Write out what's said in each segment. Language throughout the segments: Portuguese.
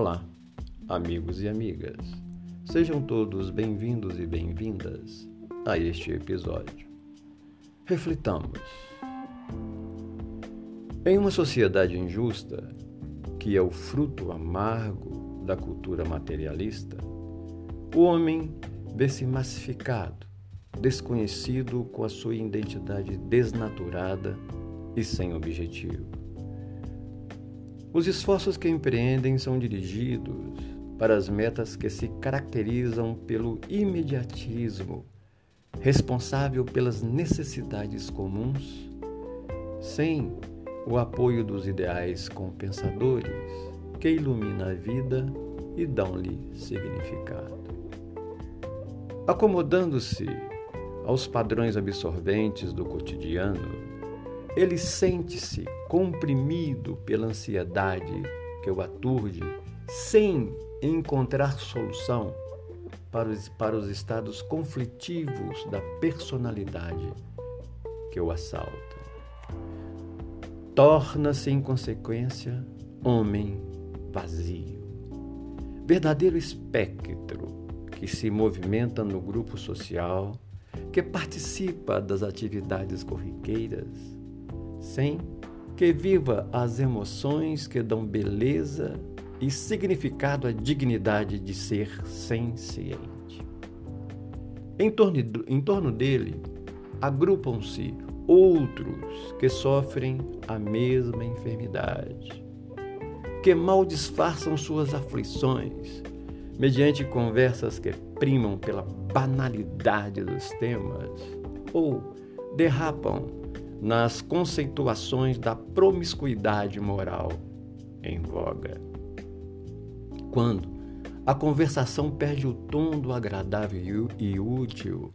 Olá, amigos e amigas. Sejam todos bem-vindos e bem-vindas a este episódio. Reflitamos. Em uma sociedade injusta, que é o fruto amargo da cultura materialista, o homem vê-se massificado, desconhecido com a sua identidade desnaturada e sem objetivo. Os esforços que empreendem são dirigidos para as metas que se caracterizam pelo imediatismo, responsável pelas necessidades comuns, sem o apoio dos ideais compensadores que iluminam a vida e dão-lhe significado. Acomodando-se aos padrões absorventes do cotidiano, ele sente-se comprimido pela ansiedade que o aturde, sem encontrar solução para os, para os estados conflitivos da personalidade que o assalta. Torna-se, em consequência, homem vazio, verdadeiro espectro que se movimenta no grupo social, que participa das atividades corriqueiras, sem que viva as emoções que dão beleza e significado à dignidade de ser senciente. Em torno, em torno dele, agrupam-se outros que sofrem a mesma enfermidade, que mal disfarçam suas aflições mediante conversas que primam pela banalidade dos temas ou derrapam nas conceituações da promiscuidade moral em voga quando a conversação perde o tom do agradável e útil,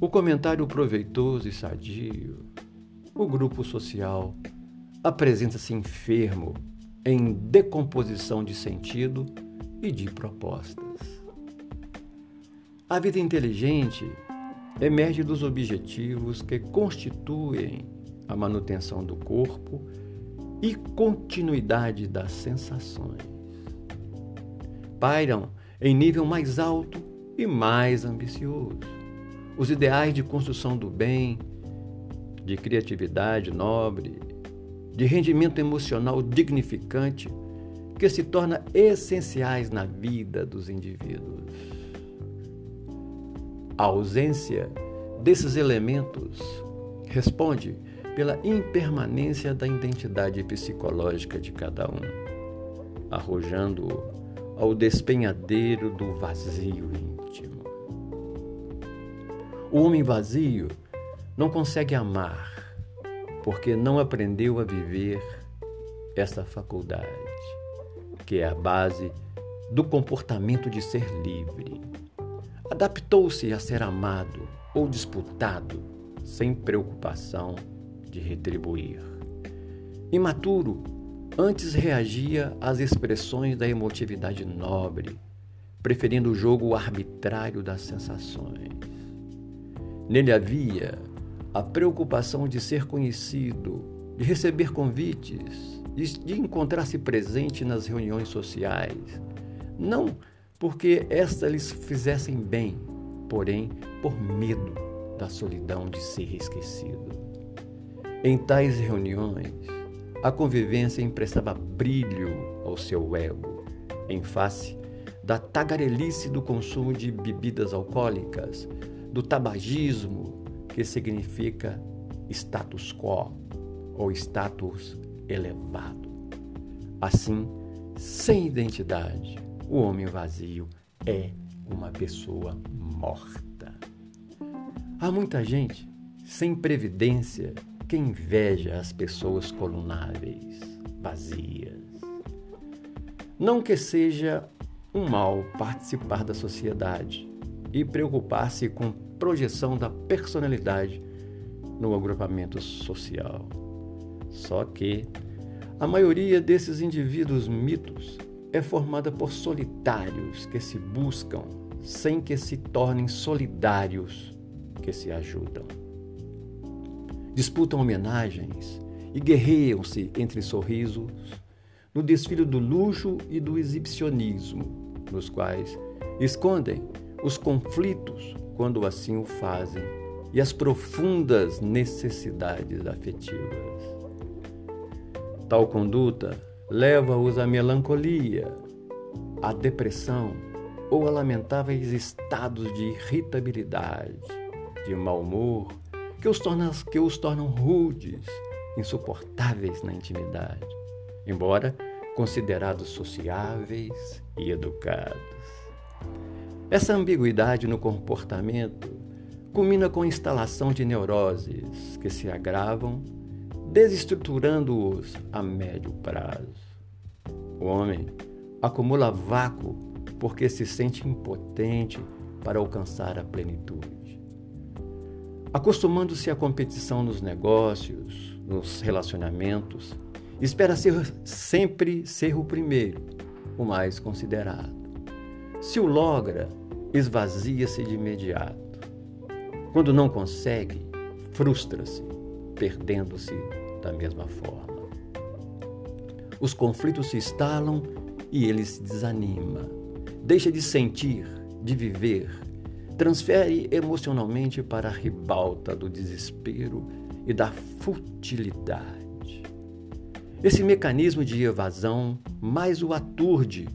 o comentário proveitoso e sadio, o grupo social apresenta-se enfermo em decomposição de sentido e de propostas. A vida inteligente emerge dos objetivos que constituem a manutenção do corpo e continuidade das sensações pairam em nível mais alto e mais ambicioso. Os ideais de construção do bem, de criatividade nobre, de rendimento emocional dignificante, que se torna essenciais na vida dos indivíduos. A ausência desses elementos responde pela impermanência da identidade psicológica de cada um, arrojando ao despenhadeiro do vazio íntimo. O homem vazio não consegue amar porque não aprendeu a viver essa faculdade, que é a base do comportamento de ser livre. Adaptou-se a ser amado ou disputado sem preocupação de retribuir. Imaturo, Antes reagia às expressões da emotividade nobre, preferindo o jogo arbitrário das sensações. Nele havia a preocupação de ser conhecido, de receber convites, de encontrar-se presente nas reuniões sociais, não porque estas lhes fizessem bem, porém por medo da solidão de ser esquecido. Em tais reuniões, a convivência emprestava brilho ao seu ego, em face da tagarelice do consumo de bebidas alcoólicas, do tabagismo, que significa status quo ou status elevado. Assim, sem identidade, o homem vazio é uma pessoa morta. Há muita gente sem previdência que inveja as pessoas colunáveis, vazias. Não que seja um mal participar da sociedade e preocupar-se com projeção da personalidade no agrupamento social. Só que a maioria desses indivíduos mitos é formada por solitários que se buscam sem que se tornem solidários que se ajudam disputam homenagens e guerreiam-se entre sorrisos, no desfile do luxo e do exibicionismo, nos quais escondem os conflitos quando assim o fazem e as profundas necessidades afetivas. Tal conduta leva-os à melancolia, à depressão ou a lamentáveis estados de irritabilidade, de mau humor, que os, tornam, que os tornam rudes, insuportáveis na intimidade, embora considerados sociáveis e educados. Essa ambiguidade no comportamento culmina com a instalação de neuroses que se agravam, desestruturando-os a médio prazo. O homem acumula vácuo porque se sente impotente para alcançar a plenitude. Acostumando-se à competição nos negócios, nos relacionamentos, espera ser sempre ser o primeiro, o mais considerado. Se o logra, esvazia-se de imediato. Quando não consegue, frustra-se, perdendo-se da mesma forma. Os conflitos se instalam e ele se desanima. Deixa de sentir, de viver, transfere emocionalmente para a ribalta do desespero e da futilidade. Esse mecanismo de evasão mais o aturde,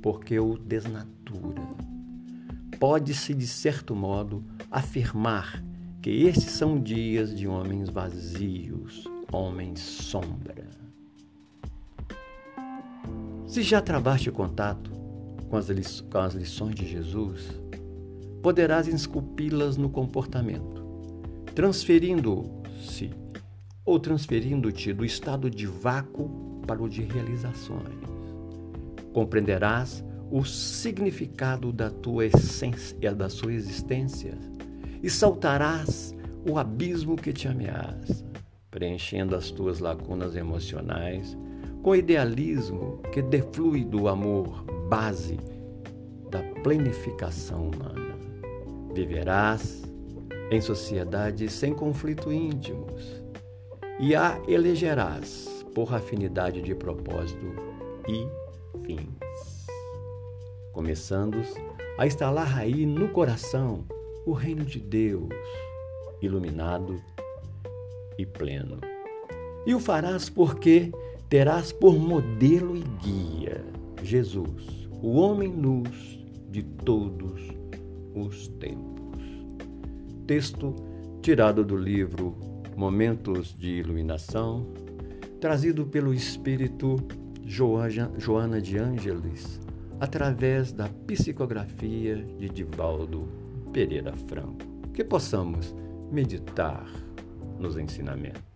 porque o desnatura pode-se, de certo modo, afirmar que estes são dias de homens vazios, homens sombra. Se já travaste contato com as, com as lições de Jesus, poderás esculpi-las no comportamento, transferindo-se ou transferindo-te do estado de vácuo para o de realizações. Compreenderás o significado da tua essência, da sua existência, e saltarás o abismo que te ameaça, preenchendo as tuas lacunas emocionais com o idealismo que deflui do amor base da planificação humana. Viverás em sociedade sem conflito íntimos e a elegerás por afinidade de propósito e fim começando a instalar aí no coração o reino de Deus, iluminado e pleno. E o farás porque terás por modelo e guia Jesus, o homem luz de todos os tempos. Texto tirado do livro Momentos de Iluminação, trazido pelo Espírito Joana de Ângeles através da psicografia de Divaldo Pereira Franco. Que possamos meditar nos ensinamentos.